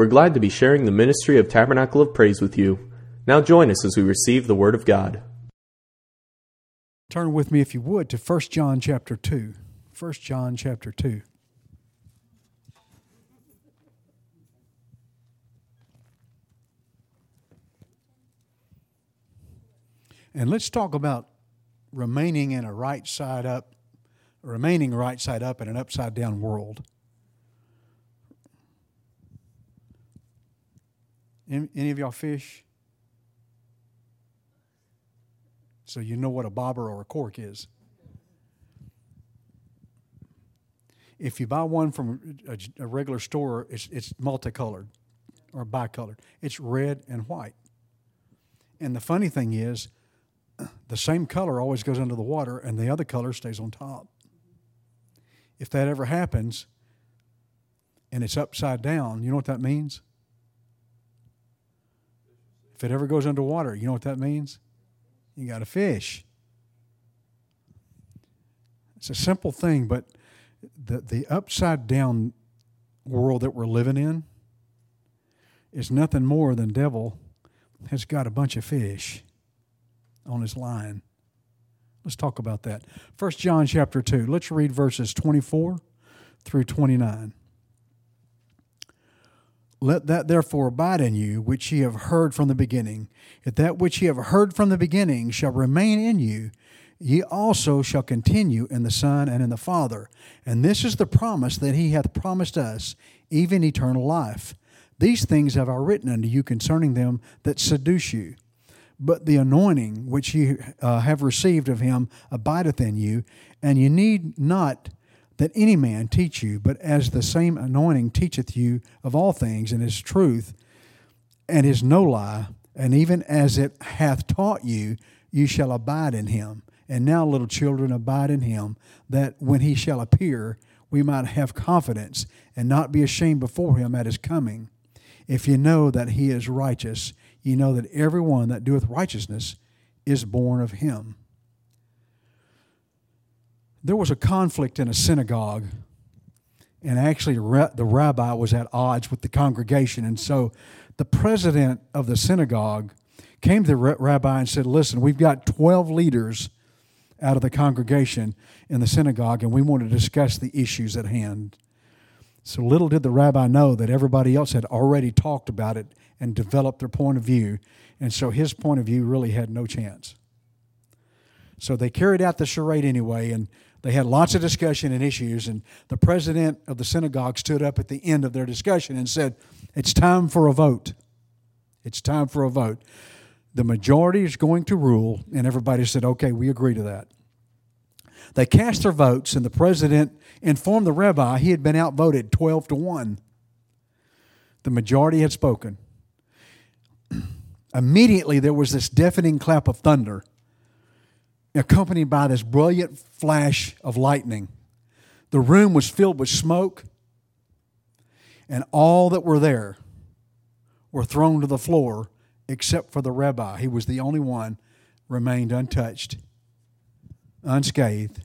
We're glad to be sharing the ministry of Tabernacle of Praise with you. Now join us as we receive the Word of God. Turn with me, if you would, to 1 John chapter 2. 1 John chapter 2. And let's talk about remaining in a right side up, remaining right side up in an upside down world. Any of y'all fish? So you know what a bobber or a cork is. If you buy one from a, a regular store, it's, it's multicolored or bicolored. It's red and white. And the funny thing is, the same color always goes under the water and the other color stays on top. If that ever happens and it's upside down, you know what that means? If it ever goes underwater, you know what that means? You got a fish. It's a simple thing, but the, the upside down world that we're living in is nothing more than devil has got a bunch of fish on his line. Let's talk about that. First John chapter 2. Let's read verses 24 through 29. Let that therefore abide in you which ye have heard from the beginning. If that which ye have heard from the beginning shall remain in you, ye also shall continue in the Son and in the Father. And this is the promise that he hath promised us, even eternal life. These things have I written unto you concerning them that seduce you. But the anointing which ye uh, have received of him abideth in you, and ye need not that any man teach you, but as the same anointing teacheth you of all things, and is truth, and is no lie, and even as it hath taught you, you shall abide in him. And now, little children, abide in him, that when he shall appear, we might have confidence and not be ashamed before him at his coming. If you know that he is righteous, you know that every one that doeth righteousness is born of him there was a conflict in a synagogue, and actually the rabbi was at odds with the congregation. And so the president of the synagogue came to the rabbi and said, Listen, we've got 12 leaders out of the congregation in the synagogue, and we want to discuss the issues at hand. So little did the rabbi know that everybody else had already talked about it and developed their point of view, and so his point of view really had no chance. So they carried out the charade anyway, and they had lots of discussion and issues, and the president of the synagogue stood up at the end of their discussion and said, It's time for a vote. It's time for a vote. The majority is going to rule, and everybody said, Okay, we agree to that. They cast their votes, and the president informed the rabbi he had been outvoted 12 to 1. The majority had spoken. Immediately, there was this deafening clap of thunder accompanied by this brilliant flash of lightning. The room was filled with smoke, and all that were there were thrown to the floor except for the rabbi. He was the only one remained untouched, unscathed.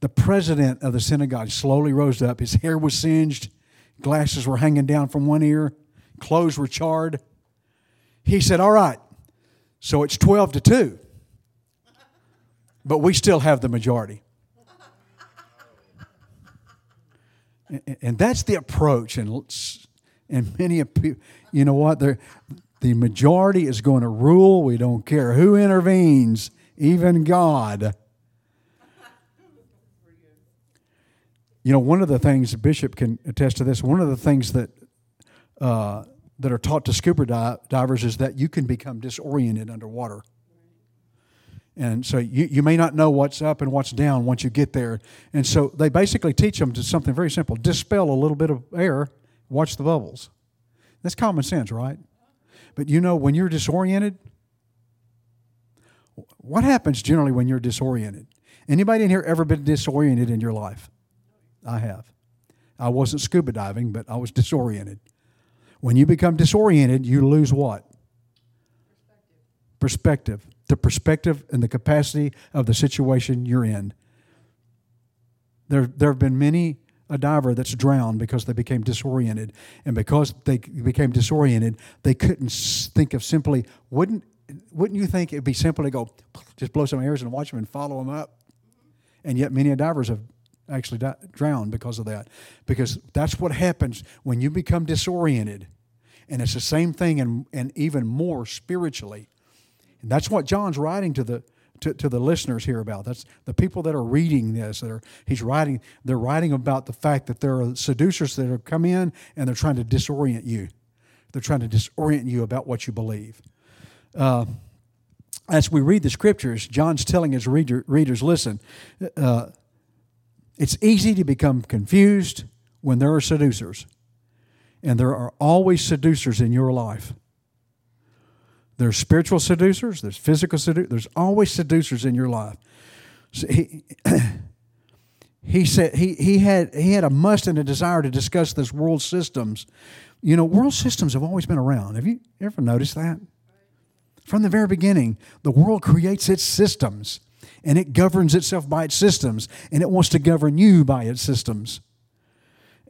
The president of the synagogue slowly rose up. His hair was singed, glasses were hanging down from one ear, clothes were charred. He said, All right, so it's 12 to 2 but we still have the majority. And that's the approach. And, and many you know what? They're, the majority is going to rule. We don't care who intervenes, even God. You know, one of the things, Bishop can attest to this, one of the things that, uh, that are taught to scuba divers is that you can become disoriented underwater. And so you, you may not know what's up and what's down once you get there. And so they basically teach them to something very simple dispel a little bit of air, watch the bubbles. That's common sense, right? But you know, when you're disoriented, what happens generally when you're disoriented? Anybody in here ever been disoriented in your life? I have. I wasn't scuba diving, but I was disoriented. When you become disoriented, you lose what? Perspective. Perspective the perspective and the capacity of the situation you're in. There, there have been many a diver that's drowned because they became disoriented. And because they became disoriented, they couldn't think of simply, wouldn't, wouldn't you think it'd be simple to go, just blow some airs and watch them and follow them up? And yet many divers have actually di- drowned because of that. Because that's what happens when you become disoriented. And it's the same thing and, and even more spiritually. And that's what John's writing to the to, to the listeners here about. That's the people that are reading this. That are he's writing. They're writing about the fact that there are seducers that have come in and they're trying to disorient you. They're trying to disorient you about what you believe. Uh, as we read the scriptures, John's telling his reader, readers, listen, uh, it's easy to become confused when there are seducers, and there are always seducers in your life. There's spiritual seducers, there's physical seducers, there's always seducers in your life. So he, he said he, he had he had a must and a desire to discuss this world systems. You know, world systems have always been around. Have you ever noticed that? From the very beginning, the world creates its systems and it governs itself by its systems and it wants to govern you by its systems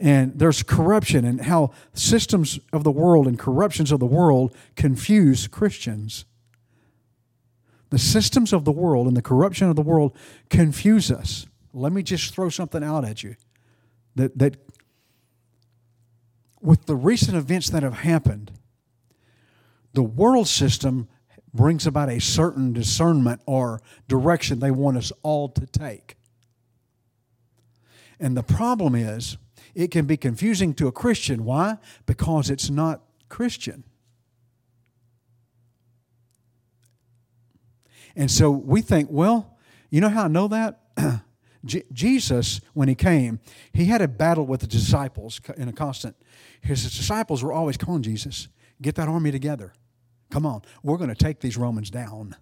and there's corruption and how systems of the world and corruptions of the world confuse Christians. The systems of the world and the corruption of the world confuse us. Let me just throw something out at you that, that with the recent events that have happened, the world system brings about a certain discernment or direction they want us all to take. And the problem is, it can be confusing to a Christian. Why? Because it's not Christian. And so we think, well, you know how I know that? Jesus, when he came, he had a battle with the disciples in a constant. His disciples were always, calling Jesus, get that army together. Come on, we're going to take these Romans down.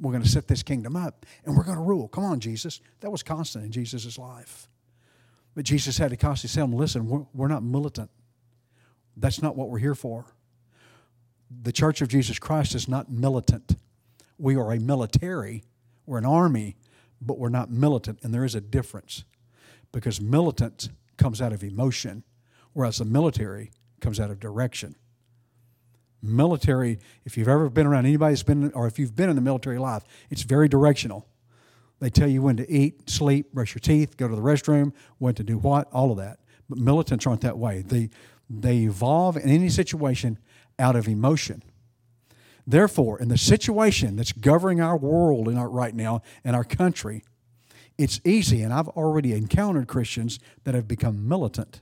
We're going to set this kingdom up and we're going to rule. Come on, Jesus. That was constant in Jesus' life. But Jesus had to constantly tell them, listen, we're, we're not militant. That's not what we're here for. The Church of Jesus Christ is not militant. We are a military, we're an army, but we're not militant. And there is a difference because militant comes out of emotion, whereas the military comes out of direction. Military, if you've ever been around anybody that's been, or if you've been in the military life, it's very directional. They tell you when to eat, sleep, brush your teeth, go to the restroom, when to do what, all of that. But militants aren't that way. They, they evolve in any situation out of emotion. Therefore, in the situation that's governing our world in our, right now and our country, it's easy, and I've already encountered Christians that have become militant.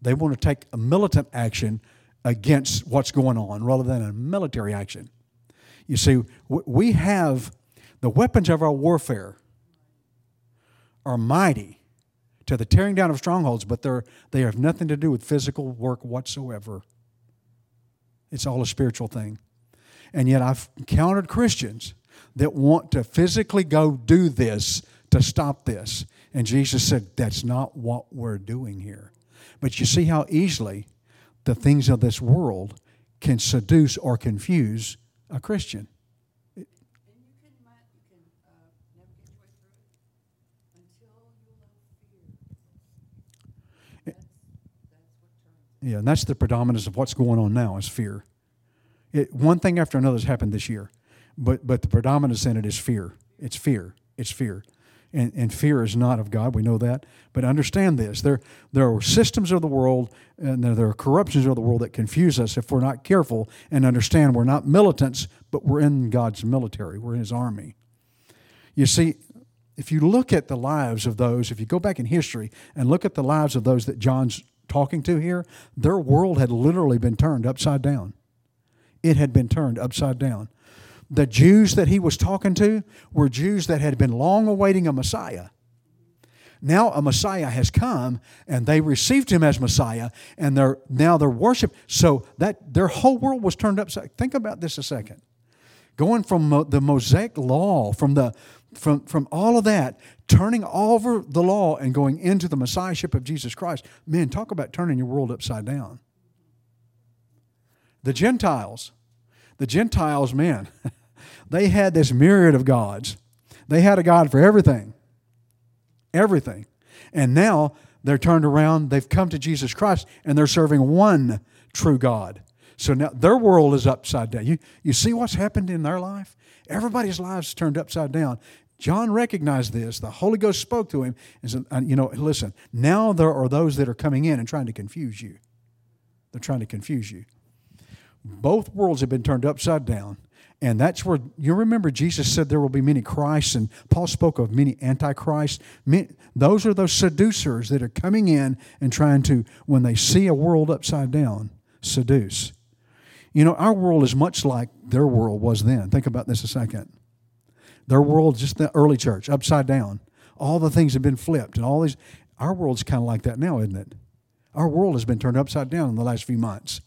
They want to take a militant action against what's going on rather than a military action. You see, we have the weapons of our warfare are mighty to the tearing down of strongholds, but they're, they have nothing to do with physical work whatsoever. It's all a spiritual thing. And yet I've encountered Christians that want to physically go do this to stop this. And Jesus said, That's not what we're doing here. But you see how easily the things of this world can seduce or confuse a Christian. Yeah, and that's the predominance of what's going on now is fear. It, one thing after another has happened this year, but but the predominance in it is fear. It's fear. It's fear and, and fear is not of God. We know that. But understand this there, there are systems of the world and there, there are corruptions of the world that confuse us if we're not careful and understand we're not militants, but we're in God's military, we're in His army. You see, if you look at the lives of those, if you go back in history and look at the lives of those that John's talking to here, their world had literally been turned upside down. It had been turned upside down the Jews that he was talking to were Jews that had been long awaiting a Messiah. Now a Messiah has come and they received him as Messiah and they're now they're worship so that their whole world was turned upside. Think about this a second. Going from the Mosaic law, from the from, from all of that, turning over the law and going into the Messiahship of Jesus Christ. Man, talk about turning your world upside down. The Gentiles, the Gentiles, man, they had this myriad of gods. They had a God for everything. everything. And now they're turned around, they've come to Jesus Christ, and they're serving one true God. So now their world is upside down. You, you see what's happened in their life? Everybody's lives turned upside down. John recognized this. The Holy Ghost spoke to him and said, uh, You know, listen, now there are those that are coming in and trying to confuse you. They're trying to confuse you. Both worlds have been turned upside down. And that's where you remember Jesus said there will be many Christs, and Paul spoke of many antichrists. Those are those seducers that are coming in and trying to, when they see a world upside down, seduce. You know, our world is much like their world was then. Think about this a second. Their world, just the early church, upside down. All the things have been flipped, and all these. Our world's kind of like that now, isn't it? Our world has been turned upside down in the last few months.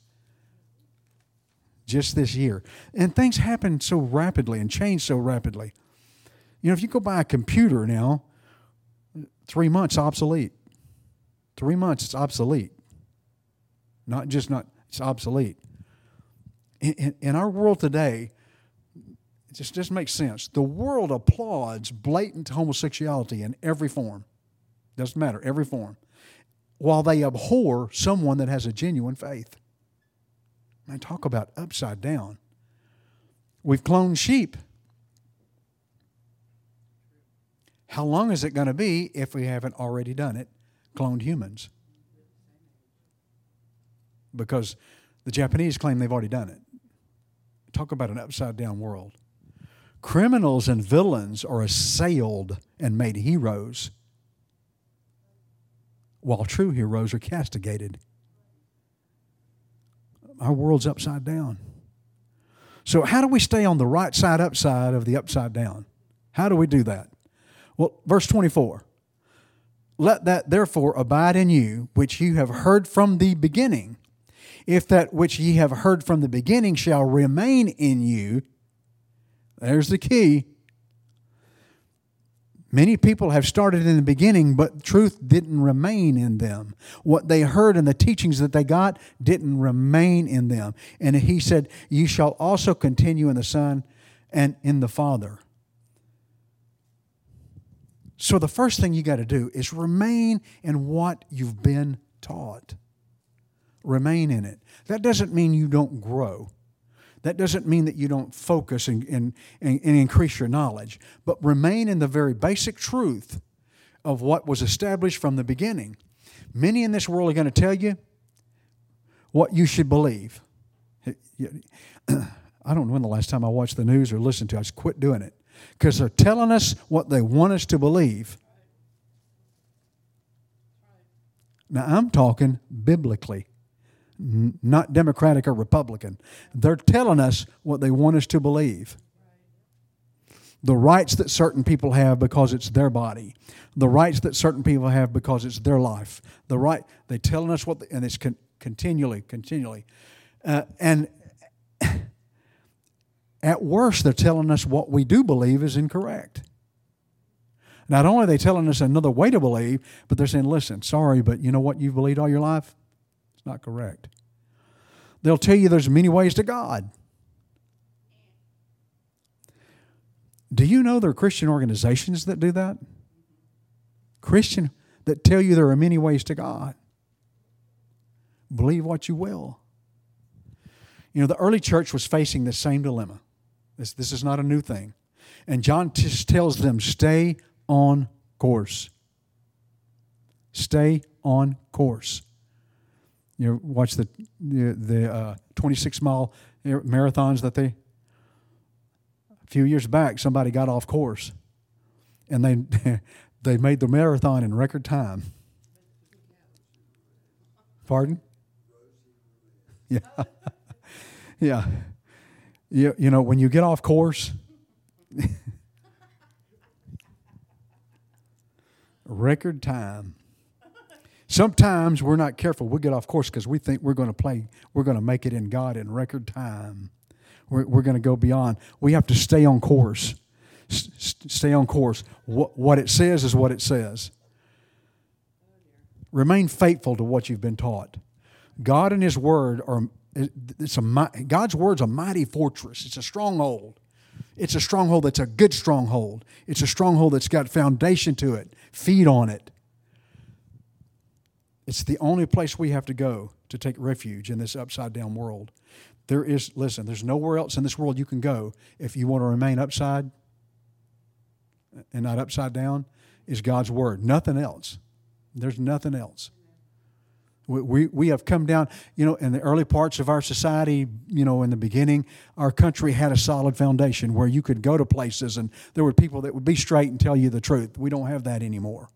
Just this year. And things happen so rapidly and change so rapidly. You know, if you go buy a computer now, three months obsolete. Three months it's obsolete. Not just not, it's obsolete in, in, in our world today, it just doesn't make sense. The world applauds blatant homosexuality in every form. Doesn't matter, every form. While they abhor someone that has a genuine faith. Man, talk about upside down. We've cloned sheep. How long is it going to be if we haven't already done it? Cloned humans. Because the Japanese claim they've already done it. Talk about an upside down world. Criminals and villains are assailed and made heroes, while true heroes are castigated. Our world's upside down. So, how do we stay on the right side upside of the upside down? How do we do that? Well, verse 24 Let that therefore abide in you, which you have heard from the beginning. If that which ye have heard from the beginning shall remain in you, there's the key. Many people have started in the beginning, but truth didn't remain in them. What they heard and the teachings that they got didn't remain in them. And he said, You shall also continue in the Son and in the Father. So the first thing you got to do is remain in what you've been taught remain in it. That doesn't mean you don't grow. That doesn't mean that you don't focus and, and, and, increase your knowledge, but remain in the very basic truth of what was established from the beginning. Many in this world are going to tell you what you should believe. I don't know when the last time I watched the news or listened to it. I just quit doing it because they're telling us what they want us to believe. Now, I'm talking biblically not Democratic or Republican. They're telling us what they want us to believe. The rights that certain people have because it's their body, the rights that certain people have because it's their life. The right they're telling us what, and it's con- continually, continually, uh, and at worst they're telling us what we do believe is incorrect. Not only are they telling us another way to believe, but they're saying, "Listen, sorry, but you know what you've believed all your life." Not correct. They'll tell you there's many ways to God. Do you know there are Christian organizations that do that? Christian that tell you there are many ways to God. Believe what you will. You know, the early church was facing the same dilemma. This, this is not a new thing. And John just tells them stay on course. Stay on course. You know, watch the the, the uh, 26 mile marathons that they. A few years back, somebody got off course, and they they made the marathon in record time. Pardon? Yeah, yeah. You, you know when you get off course. record time. Sometimes we're not careful. We get off course because we think we're going to play, we're going to make it in God in record time. We're, we're going to go beyond. We have to stay on course. Stay on course. What, what it says is what it says. Remain faithful to what you've been taught. God and His Word are it's a God's Word's a mighty fortress. It's a stronghold. It's a stronghold that's a good stronghold. It's a stronghold that's got foundation to it. Feed on it. It's the only place we have to go to take refuge in this upside down world. There is, listen, there's nowhere else in this world you can go if you want to remain upside and not upside down, is God's Word. Nothing else. There's nothing else. We, we, we have come down, you know, in the early parts of our society, you know, in the beginning, our country had a solid foundation where you could go to places and there were people that would be straight and tell you the truth. We don't have that anymore.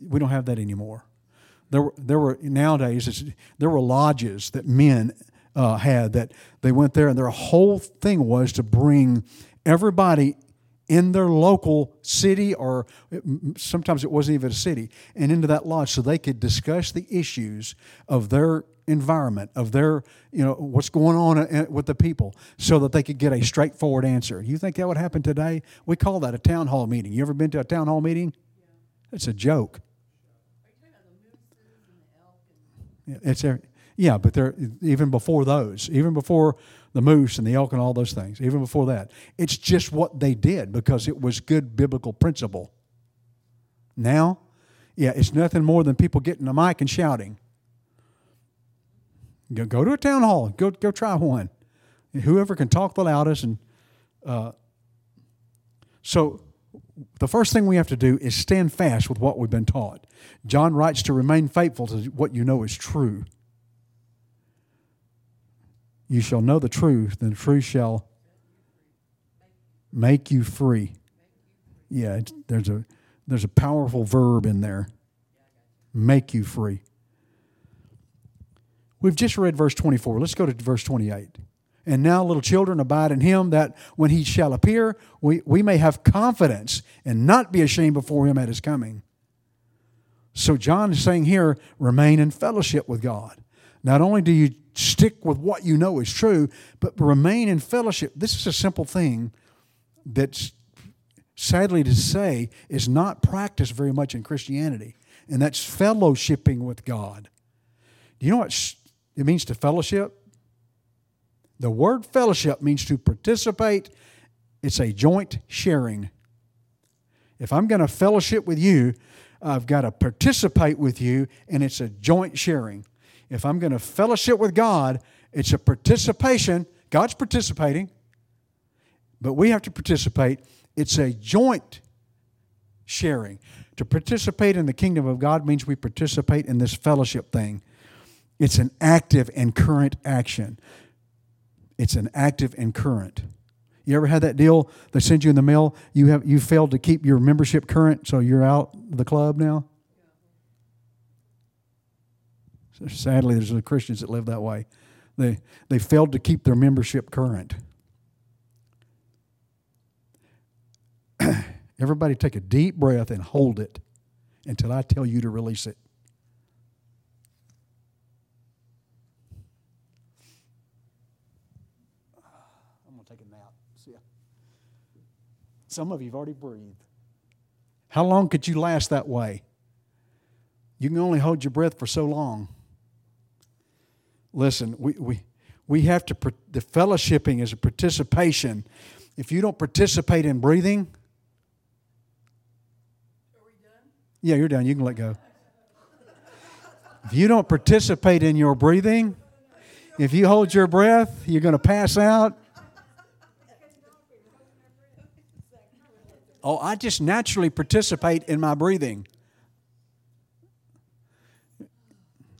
We don't have that anymore. There were, there were nowadays, there were lodges that men uh, had that they went there and their whole thing was to bring everybody in their local city or sometimes it wasn't even a city and into that lodge so they could discuss the issues of their environment of their you know what's going on uh, with the people so that they could get a straightforward answer. You think that would happen today? We call that a town hall meeting. You ever been to a town hall meeting? It's a joke it's yeah but they're even before those even before the moose and the elk and all those things, even before that. It's just what they did because it was good biblical principle. Now, yeah, it's nothing more than people getting a mic and shouting. Go, go to a town hall. Go, go try one. Whoever can talk the loudest. And uh, so, the first thing we have to do is stand fast with what we've been taught. John writes to remain faithful to what you know is true. You shall know the truth, and the truth shall make you free. Yeah, there's a there's a powerful verb in there. Make you free. We've just read verse 24. Let's go to verse 28. And now, little children, abide in him that when he shall appear, we, we may have confidence and not be ashamed before him at his coming. So, John is saying here, remain in fellowship with God. Not only do you stick with what you know is true, but remain in fellowship. This is a simple thing that's sadly to say is not practiced very much in Christianity, and that's fellowshipping with God. Do you know what it means to fellowship? The word fellowship means to participate, it's a joint sharing. If I'm going to fellowship with you, I've got to participate with you, and it's a joint sharing if I'm going to fellowship with God, it's a participation. God's participating, but we have to participate. It's a joint sharing. To participate in the kingdom of God means we participate in this fellowship thing. It's an active and current action. It's an active and current. You ever had that deal? They send you in the mail. You have you failed to keep your membership current, so you're out of the club now. Sadly, there's Christians that live that way. They, they failed to keep their membership current. Everybody take a deep breath and hold it until I tell you to release it. I'm going to take a nap. See ya. Some of you have already breathed. How long could you last that way? You can only hold your breath for so long. Listen, we, we, we have to, the fellowshipping is a participation. If you don't participate in breathing, yeah, you're done. You can let go. If you don't participate in your breathing, if you hold your breath, you're going to pass out. Oh, I just naturally participate in my breathing.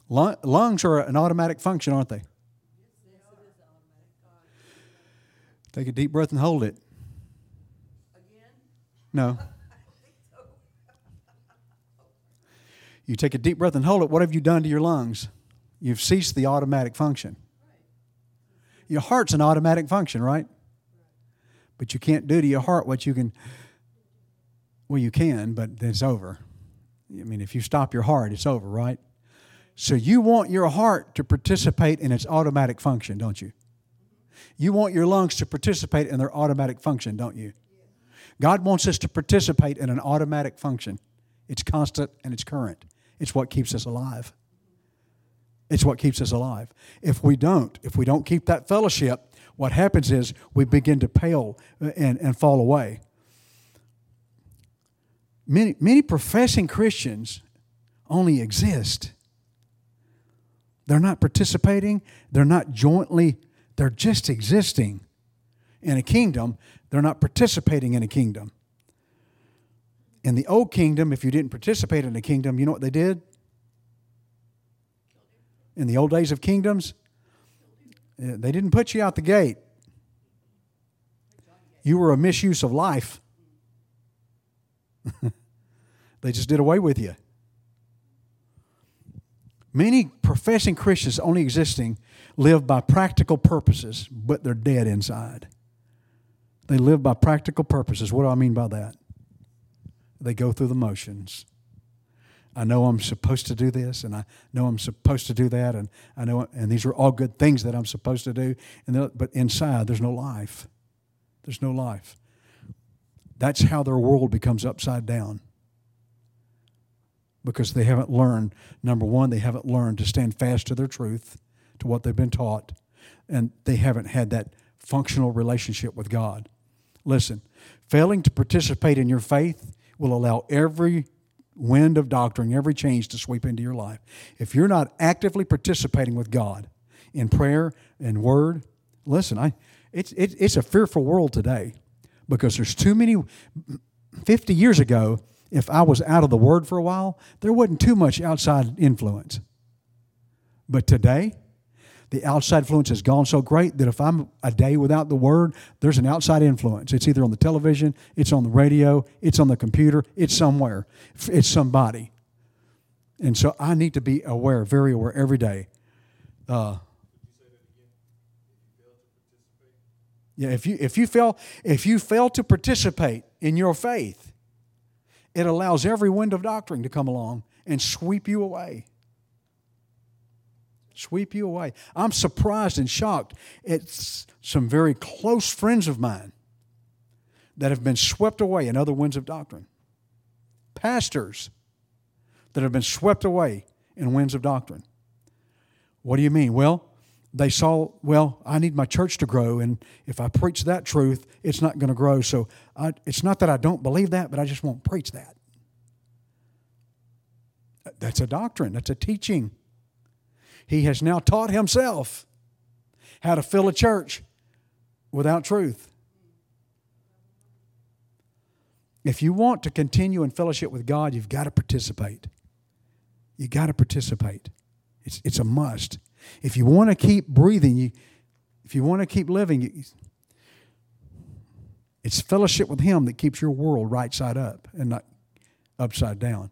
Lungs are an automatic function, aren't they? Take a deep breath and hold it. No. You take a deep breath and hold it. What have you done to your lungs? You've ceased the automatic function. Your heart's an automatic function, right? But you can't do to your heart what you can. Well, you can, but it's over. I mean, if you stop your heart, it's over, right? So you want your heart to participate in its automatic function, don't you? You want your lungs to participate in their automatic function, don't you? God wants us to participate in an automatic function. It's constant and it's current. It's what keeps us alive. It's what keeps us alive. If we don't, if we don't keep that fellowship, what happens is we begin to pale and, and fall away. Many, many professing Christians only exist. They're not participating, they're not jointly, they're just existing in a kingdom. They're not participating in a kingdom. In the old kingdom, if you didn't participate in the kingdom, you know what they did? In the old days of kingdoms, eh, they didn't put you out the gate. You were a misuse of life. they just did away with you. Many professing Christians only existing live by practical purposes, but they're dead inside. They live by practical purposes. What do I mean by that? They go through the motions. I know I'm supposed to do this, and I know I'm supposed to do that, and I know, and these are all good things that I'm supposed to do. And but inside, there's no life. There's no life. That's how their world becomes upside down. Because they haven't learned, number one, they haven't learned to stand fast to their truth, to what they've been taught, and they haven't had that functional relationship with God. Listen, failing to participate in your faith will allow every wind of doctrine, every change to sweep into your life. If you're not actively participating with God in prayer and word, listen, I, it's, it, it's a fearful world today because there's too many. 50 years ago, if I was out of the word for a while, there wasn't too much outside influence. But today, the outside influence has gone so great that if I'm a day without the word, there's an outside influence. It's either on the television, it's on the radio, it's on the computer, it's somewhere, it's somebody. And so I need to be aware, very aware every day. Uh, yeah, if you if you fail if you fail to participate in your faith, it allows every wind of doctrine to come along and sweep you away sweep you away. I'm surprised and shocked at some very close friends of mine that have been swept away in other winds of doctrine. Pastors that have been swept away in winds of doctrine. What do you mean? Well, they saw, well, I need my church to grow, and if I preach that truth, it's not going to grow. So I, it's not that I don't believe that, but I just won't preach that. That's a doctrine, that's a teaching. He has now taught himself how to fill a church without truth. If you want to continue in fellowship with God, you've got to participate. You've got to participate. It's, it's a must. If you want to keep breathing, you, if you want to keep living, you, it's fellowship with Him that keeps your world right side up and not upside down.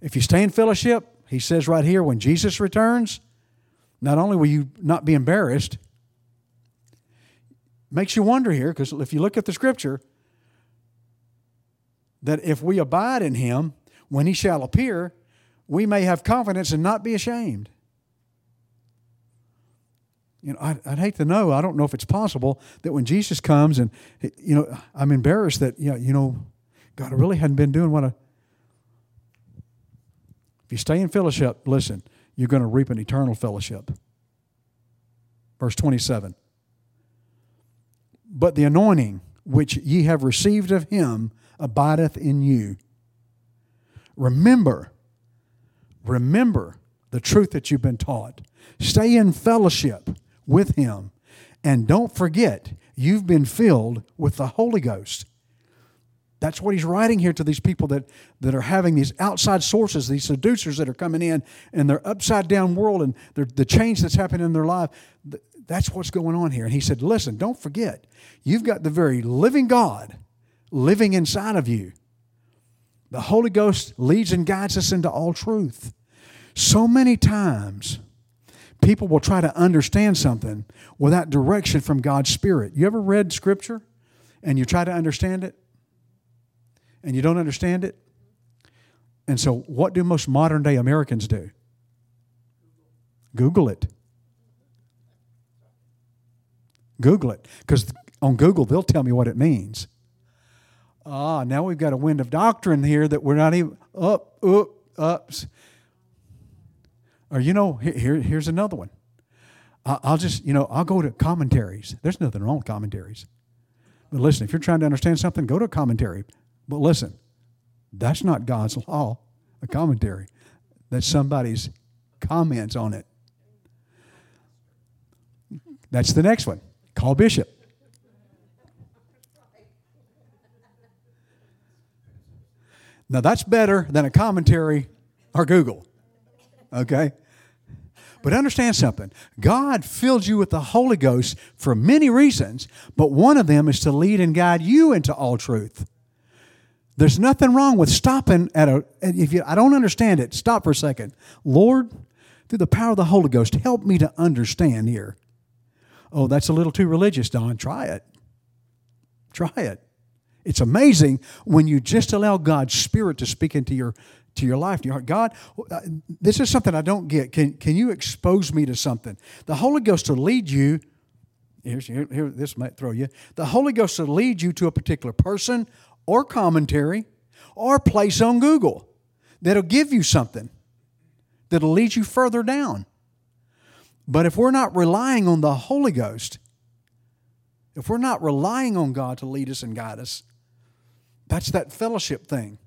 If you stay in fellowship, He says right here, when Jesus returns, not only will you not be embarrassed, makes you wonder here, because if you look at the scripture, that if we abide in him, when he shall appear, we may have confidence and not be ashamed. You know, I'd, I'd, hate to know. I don't know if it's possible that when Jesus comes and, you know, I'm embarrassed that, you know, you know God, I really hadn't been doing what I. If you stay in fellowship, listen, you're going to reap an eternal fellowship. Verse 27 But the anointing which ye have received of him abideth in you. Remember, remember the truth that you've been taught. Stay in fellowship with him. And don't forget, you've been filled with the Holy Ghost. That's what he's writing here to these people that, that are having these outside sources, these seducers that are coming in and their upside down world and the change that's happening in their life. That's what's going on here. And he said, Listen, don't forget, you've got the very living God living inside of you. The Holy Ghost leads and guides us into all truth. So many times, people will try to understand something without direction from God's Spirit. You ever read Scripture and you try to understand it? and you don't understand it? And so, what do most modern day Americans do? Google it. Google it. Because on Google, they'll tell me what it means. Ah, now we've got a wind of doctrine here that we're not even up, up, ups. Or, you know, here, here's another one. I'll just, you know, I'll go to commentaries. There's nothing wrong with commentaries. But listen, if you're trying to understand something, go to a commentary. But listen, that's not God's law, a commentary. That's somebody's comments on it. That's the next one. Call Bishop. Now that's better than a commentary or Google. Okay? But understand something God filled you with the Holy Ghost for many reasons, but one of them is to lead and guide you into all truth. There's nothing wrong with stopping at a, if you, I don't understand it, stop for a second. Lord, through the power of the Holy Ghost, help me to understand here. Oh, that's a little too religious, Don. Try it. Try it. It's amazing when you just allow God's Spirit to speak into your to your life, to your heart. God, uh, this is something I don't get. Can, can you expose me to something? The Holy Ghost will lead you. Here's, here, here, this might throw you. The Holy Ghost will lead you to a particular person or commentary or place on Google that'll give you something that'll lead you further down. But if we're not relying on the Holy Ghost, if we're not relying on God to lead us and guide us, that's that fellowship thing.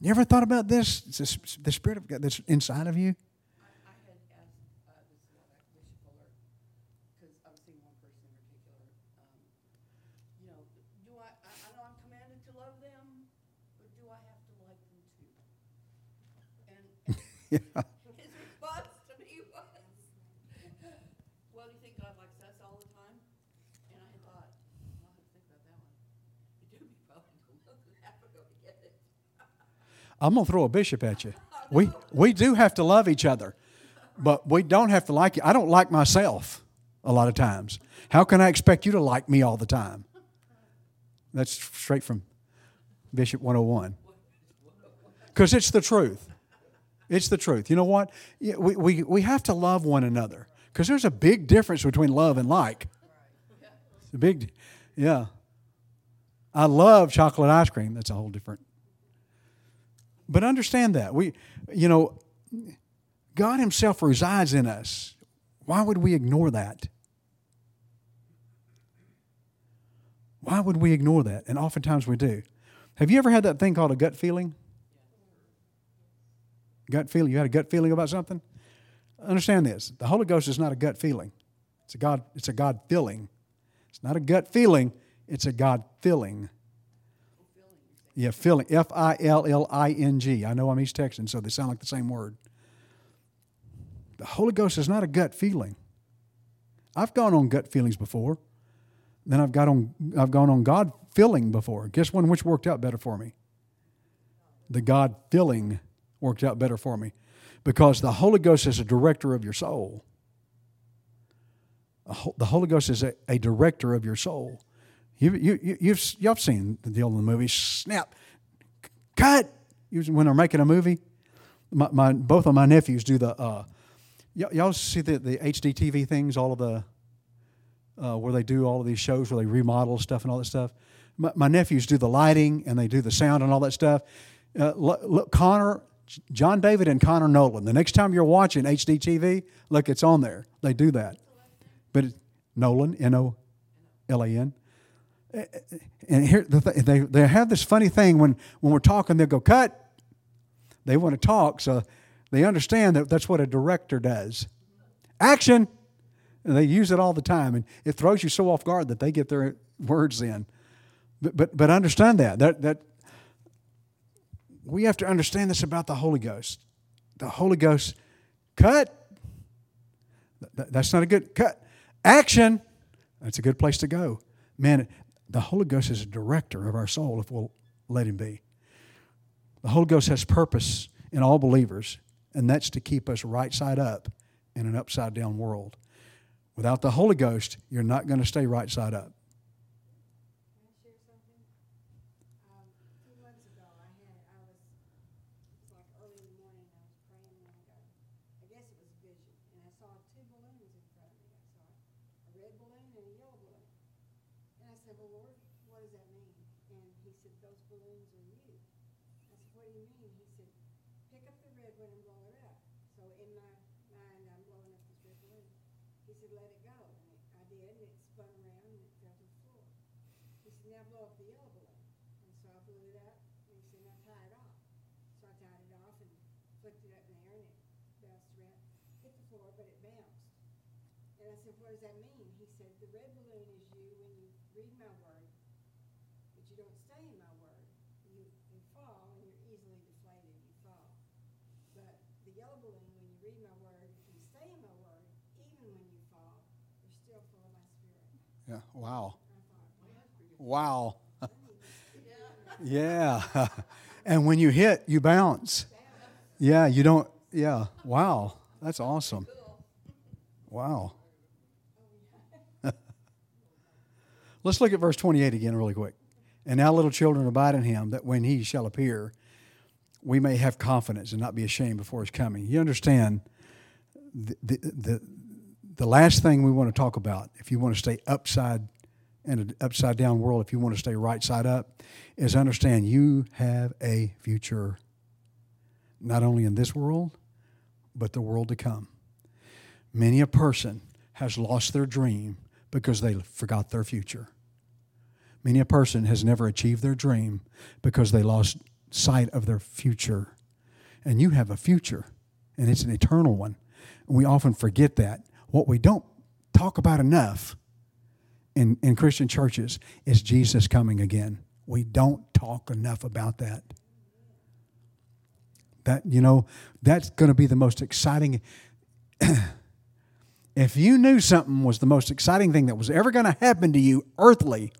You ever thought about this? It's the Spirit of God that's inside of you. I had asked uh, this about Bishop Fuller, because I was seeing one person in particular. Um, you know, do I, I, I know I'm commanded to love them, but do I have to like them too? And, Yeah. his response to me was, well, do you think God likes us all the time? And I had thought, well, I have to think about that one. It took me probably a month and a half ago to get it. I'm going to throw a bishop at you. We, we do have to love each other, but we don't have to like you. I don't like myself a lot of times. How can I expect you to like me all the time? That's straight from Bishop 101. Because it's the truth. It's the truth. You know what? We, we, we have to love one another because there's a big difference between love and like. It's a big, yeah. I love chocolate ice cream. That's a whole different but understand that. We, you know, God Himself resides in us. Why would we ignore that? Why would we ignore that? And oftentimes we do. Have you ever had that thing called a gut feeling? Gut feeling. You had a gut feeling about something? Understand this. The Holy Ghost is not a gut feeling. It's a God, it's a God feeling. It's not a gut feeling, it's a God feeling. Yeah, filling. F I L L I N G. I know I'm East Texan, so they sound like the same word. The Holy Ghost is not a gut feeling. I've gone on gut feelings before. Then I've got on I've gone on God filling before. Guess one which worked out better for me? The God filling worked out better for me. Because the Holy Ghost is a director of your soul. The Holy Ghost is a, a director of your soul. You, you, you, you've, you've seen the deal in the movie. Snap, cut. When they're making a movie, my, my, both of my nephews do the. Uh, y- y'all see the, the HGTV things, all of the, uh, where they do all of these shows where they remodel stuff and all that stuff. My, my nephews do the lighting and they do the sound and all that stuff. Uh, look, look, Connor, John David and Connor Nolan. The next time you're watching HGTV, look, it's on there. They do that. But it, Nolan, N O L A N and here the th- they they have this funny thing when when we're talking they'll go cut. They want to talk so they understand that that's what a director does. Action! And they use it all the time and it throws you so off guard that they get their words in. But but, but understand that that that we have to understand this about the holy ghost. The holy ghost cut. That's not a good cut. Action! That's a good place to go. Man the Holy Ghost is a director of our soul if we'll let Him be. The Holy Ghost has purpose in all believers, and that's to keep us right side up in an upside down world. Without the Holy Ghost, you're not going to stay right side up. Can I share something? Um, a few months ago, I had, I was, it was like early in the morning, I was praying, and I got, I guess it was a vision, and I saw two balloons in front of me. I saw a red balloon and a yellow balloon. And I said, well, Lord, what does that mean? And he said, those balloons are you. I said, what do you mean? He said, pick up the red one and blow it up. So in my mind, I'm blowing up this red balloon. He said, let it go. And it, I did, and it spun around and it fell to the floor. He said, now blow up the yellow balloon. And so I blew it up, and he said, now tie it off. So I tied it off and flicked it up in the air, and it bounced around, hit the floor, but it bounced. And I said, what does that mean? He said, the red balloon is you when you read my word, but you don't stay in my word. You, you fall, and you're easily deflated, you fall. But the yellow balloon, when you read my word, if you stay in my word, even when you fall, you're still full of my spirit. Yeah. Wow. Wow. yeah. and when you hit, you bounce. Yeah, you don't. Yeah. Wow. That's awesome. Wow. Let's look at verse 28 again, really quick. And now, little children, abide in him, that when he shall appear, we may have confidence and not be ashamed before his coming. You understand the, the, the, the last thing we want to talk about, if you want to stay upside in an upside down world, if you want to stay right side up, is understand you have a future, not only in this world, but the world to come. Many a person has lost their dream because they forgot their future. Many a person has never achieved their dream because they lost sight of their future. And you have a future, and it's an eternal one. And we often forget that. What we don't talk about enough in, in Christian churches is Jesus coming again. We don't talk enough about that. That, you know, that's going to be the most exciting. if you knew something was the most exciting thing that was ever going to happen to you earthly,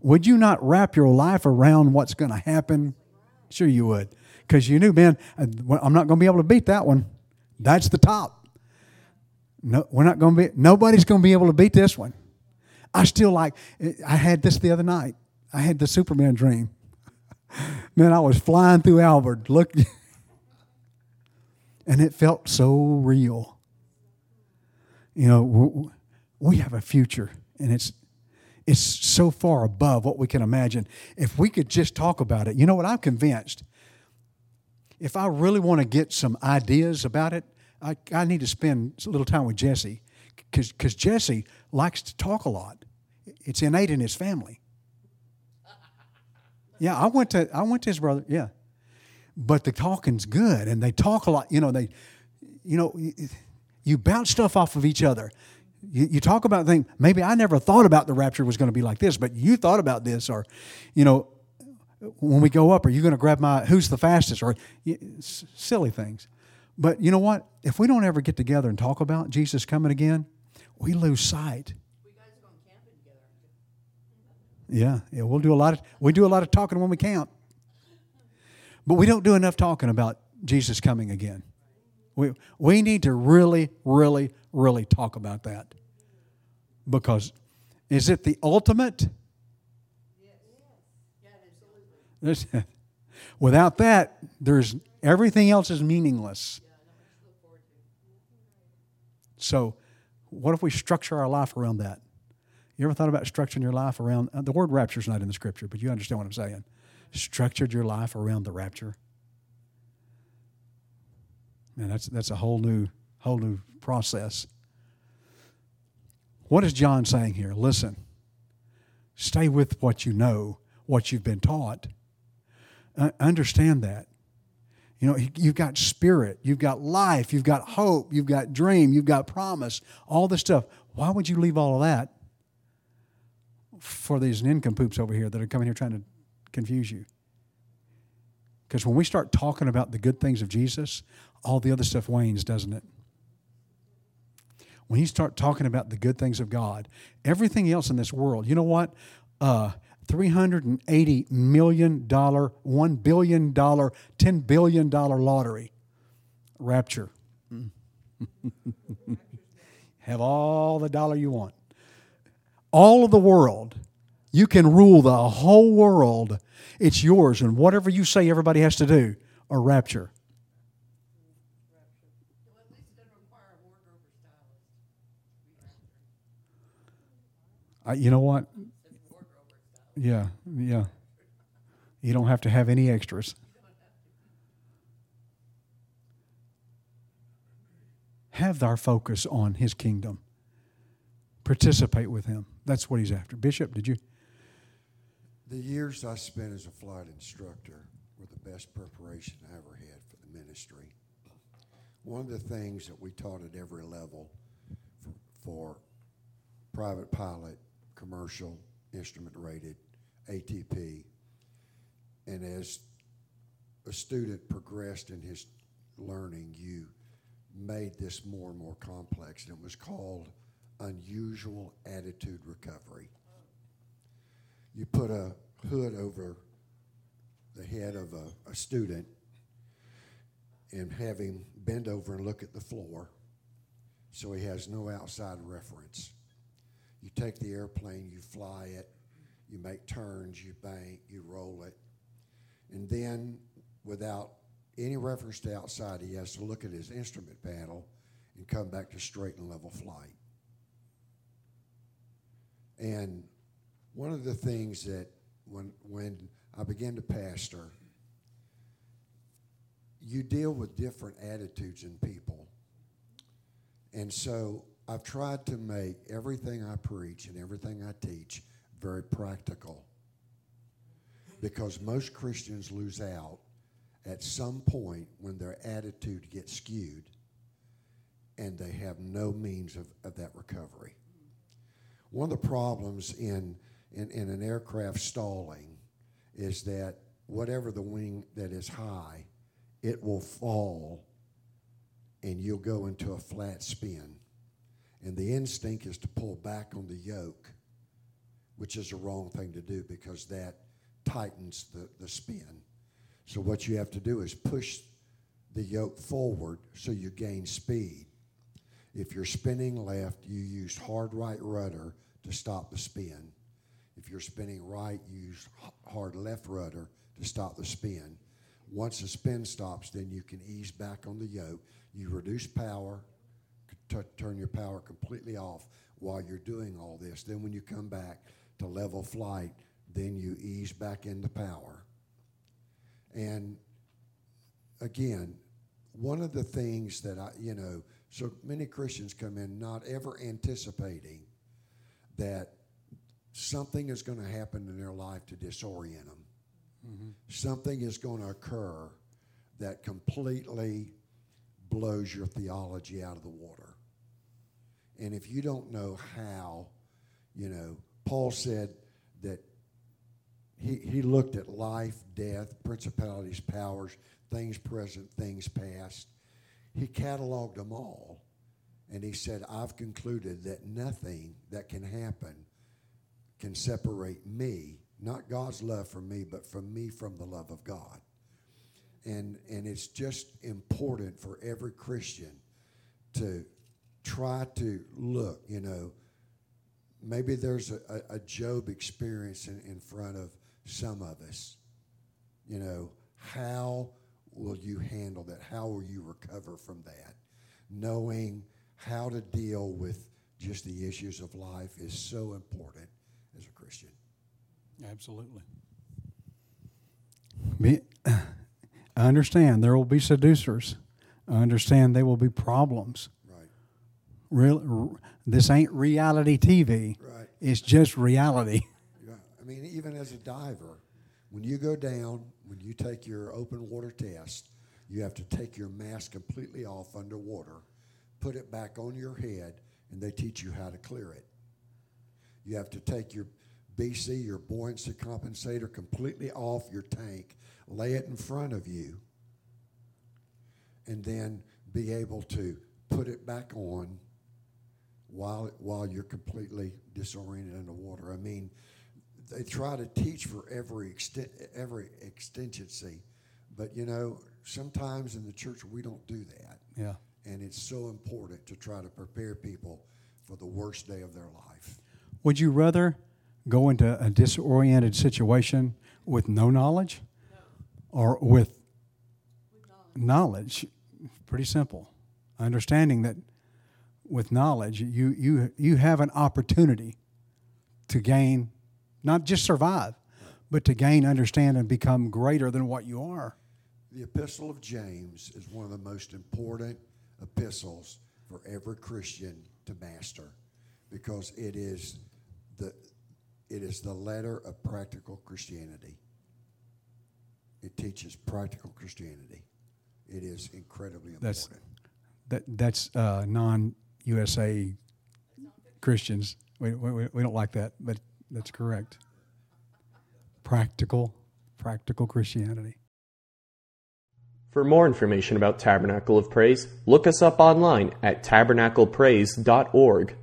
would you not wrap your life around what's going to happen? Sure, you would. Because you knew, man, uh, I'm not going to be able to beat that one. That's the top. No, we're not going to be, nobody's going to be able to beat this one. I still like, I had this the other night. I had the Superman dream. Man, I was flying through Albert. Look, and it felt so real. You know, we have a future, and it's it's so far above what we can imagine. If we could just talk about it, you know what? I'm convinced. If I really want to get some ideas about it, I, I need to spend a little time with Jesse because Jesse likes to talk a lot. It's innate in his family. Yeah, I went to I went to his brother. Yeah, but the talking's good, and they talk a lot. You know, they, you know, you, bounce stuff off of each other. You, you talk about things. Maybe I never thought about the rapture was going to be like this, but you thought about this, or, you know, when we go up, are you going to grab my who's the fastest, or silly things. But you know what? If we don't ever get together and talk about Jesus coming again, we lose sight. We guys are going camping together. Yeah, yeah, we'll do a lot of we do a lot of talking when we camp. But we don't do enough talking about Jesus coming again. We we need to really, really, really talk about that. Because is it the ultimate? Without that, there's everything else is meaningless. So, what if we structure our life around that? You ever thought about structuring your life around uh, the word rapture is not in the scripture, but you understand what I'm saying? Structured your life around the rapture. Man, that's that's a whole new whole new process. What is John saying here? Listen. Stay with what you know, what you've been taught. Uh, understand that. You know, you've got spirit, you've got life, you've got hope, you've got dream, you've got promise, all this stuff. Why would you leave all of that for these nincompoops over here that are coming here trying to confuse you? Because when we start talking about the good things of Jesus, all the other stuff wanes, doesn't it? When you start talking about the good things of God, everything else in this world, you know what? Uh, $380 million, $1 billion, $10 billion lottery. Rapture. Have all the dollar you want. All of the world. You can rule the whole world. It's yours, and whatever you say everybody has to do, a rapture. Well, at least it doesn't require a wardrobe or stylist. I, you know what? Yeah, yeah. You don't have to have any extras. Have our focus on His kingdom. participate with him. That's what he's after. Bishop, did you? The years I spent as a flight instructor were the best preparation I ever had for the ministry. One of the things that we taught at every level for, for private pilot, commercial, instrument rated, ATP, and as a student progressed in his learning, you made this more and more complex, and it was called unusual attitude recovery you put a hood over the head of a, a student and have him bend over and look at the floor so he has no outside reference. You take the airplane, you fly it, you make turns, you bank, you roll it, and then without any reference to outside, he has to look at his instrument panel and come back to straight and level flight. And one of the things that when when I began to pastor, you deal with different attitudes in people. And so I've tried to make everything I preach and everything I teach very practical. Because most Christians lose out at some point when their attitude gets skewed and they have no means of, of that recovery. One of the problems in in, in an aircraft stalling is that whatever the wing that is high, it will fall and you'll go into a flat spin. And the instinct is to pull back on the yoke, which is the wrong thing to do because that tightens the, the spin. So, what you have to do is push the yoke forward so you gain speed. If you're spinning left, you use hard right rudder to stop the spin. If you're spinning right, use hard left rudder to stop the spin. Once the spin stops, then you can ease back on the yoke. You reduce power, t- turn your power completely off while you're doing all this. Then when you come back to level flight, then you ease back into power. And again, one of the things that I, you know, so many Christians come in not ever anticipating that something is going to happen in their life to disorient them. Mm-hmm. Something is going to occur that completely blows your theology out of the water. And if you don't know how, you know, Paul said that he, he looked at life, death, principalities, powers, things present, things past. He cataloged them all. And he said, I've concluded that nothing that can happen can separate me, not God's love for me, but from me from the love of God. And, and it's just important for every Christian to try to look, you know, maybe there's a, a, Job experience in, in front of some of us. You know, how will you handle that? How will you recover from that? Knowing how to deal with just the issues of life is so important as a Christian. Absolutely. I understand there will be seducers. I understand there will be problems. Real, this ain't reality TV. Right. It's just reality. Yeah. I mean, even as a diver, when you go down, when you take your open water test, you have to take your mask completely off underwater, put it back on your head, and they teach you how to clear it. You have to take your BC, your buoyancy compensator, completely off your tank, lay it in front of you, and then be able to put it back on while while you're completely disoriented underwater. I mean, they try to teach for every extent, every extension, but you know, sometimes in the church we don't do that. Yeah. And it's so important to try to prepare people for the worst day of their life. Would you rather go into a disoriented situation with no knowledge or with knowledge? Pretty simple. Understanding that with knowledge, you, you, you have an opportunity to gain, not just survive, but to gain, understand, and become greater than what you are. The Epistle of James is one of the most important epistles for every Christian to master because it is the it is the letter of practical Christianity. It teaches practical Christianity. It is incredibly That's- important. That that's uh, non-USA Christians. We, we, we don't like that, but that's correct. Practical, practical Christianity. For more information about Tabernacle of Praise, look us up online at tabernaclepraise.org.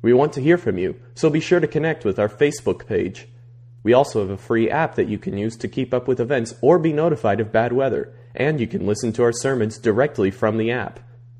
We want to hear from you, so be sure to connect with our Facebook page. We also have a free app that you can use to keep up with events or be notified of bad weather, and you can listen to our sermons directly from the app.